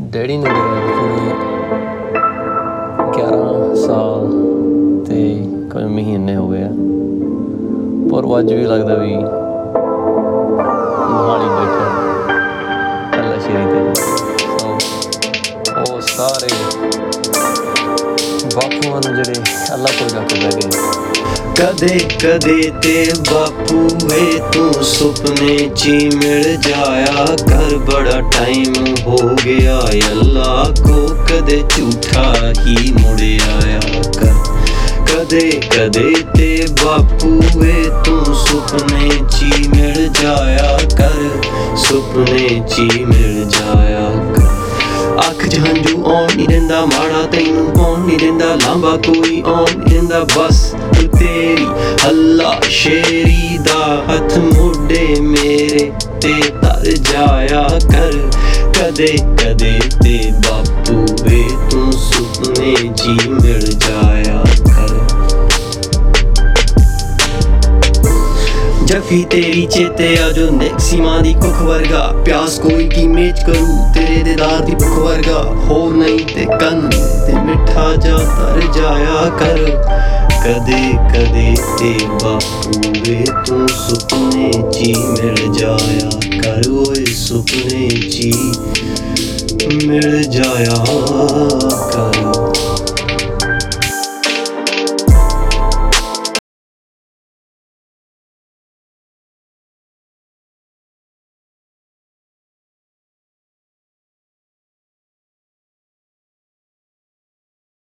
Daddy ਨੂੰ ਗਿਆ ਪੂਰੇ 11 ਸਾਲ ਤੇ ਕੁਝ ਮਹੀਨੇ ਹੋ ਗਏ ਆ। ਪਰ ਉਹ ਅੱਜ ਵੀ ਲੱਗਦਾ ਵੀ ਮਹਾਲੀ ਬੈਠਾ ਅੱਲਾ ਸ਼ੇਰੀ ਤੇ ਸੋ ਉਹ ਸਾਰੇ ਬਾਪੂਆਂ ਨੂੰ ਜਿਹੜੇ ਅੱਲਾ ਕੋਲ ਕੇ ਬਹਿ ਗਏ। ਕਦੇ ਕਦੇ ਤੇ ਬਾਪੂ ਵੇ ਤੂੰ ਸੁਪਨੇ ਚ ਮਿਲ ਜਾਇਆ ਕਰ। ਬੜਾ ਟਾਈਮ ਹੋ ਗਿਆ ਅੱਲਾ ਕੋ ਕਦੇ ਝੂਠਾ ਹੀ ਮੁੜ ਆਇਆ ਕਰ। ਕਦੇ ਕਦੇ ਤੇ ਬਾਪੂ ਵੇ ਤੂੰ ਸੁਪਨੇ ਚ ਮਿਲ ਜਾਇਆ ਕਰ। ਸੁਪਨੇ ਚ ਮਿਲ ਜਾਇਆ ਕਰ। ਅੱਖ 'ਚ ਹੰਝੂ ਆਉਣ ਨਹੀਂ ਦਿੰਦਾ, ਮਾੜਾ ਤੈਨੂੰ ਨਹੀਂ ਦਿੰਦਾ ਲਾਂਬਾ ਕੋਈ ਆਉਣ ਨਹੀਂ ਦਿੰਦਾ, ਬਸ ਤੇਰੀ ਅੱਲਾ ਸ਼ੇਰੀ ਦਾ ਹੱਥ ਮੋਢੇ ਮੇਰੇ ਤੇ ਤਰ ਜਾਇਆ ਕਰ। ਕਦੇ ਕਦੇ ਤੇ ਬਾਪੂ ਵੇ ਤੂੰ ਸੁਪਨੇ ਜੀ ਮਿਲ ਜਾਇਆ ਜਫੀ ਤੇਰੀ ਚੇਤੇ ਆ ਜੋ ਨੈਕਸੀਮਾ ਦੀ ਕੁੱਖ ਵਰਗਾ। ਪਿਆਸ ਕੋਈ ਕੀ ਮੇਚ ਕਰੂ, ਤੇਰੇ ਦਿਦਾਰ ਦੀ ਭੁੱਖ ਵਰਗਾ। ਹੋ ਨਹੀਂ ਤੇ ਕੰਨ ਤੇ ਮਿੱਠਾ ਜਾ ਤਰ ਜਾਇਆ ਕਰ। ਕਦੇ ਕਦੇ ਤੇ ਬਾਪੂ ਵੇ ਤੂੰ ਸੁਪਨੇ ਜੀ ਮਿਲ ਜਾਇਆ ਕਰ। ਓਏ ਸੁਪਨੇ ਜੀ ਮਿਲ ਜਾਇਆ ਕਰ।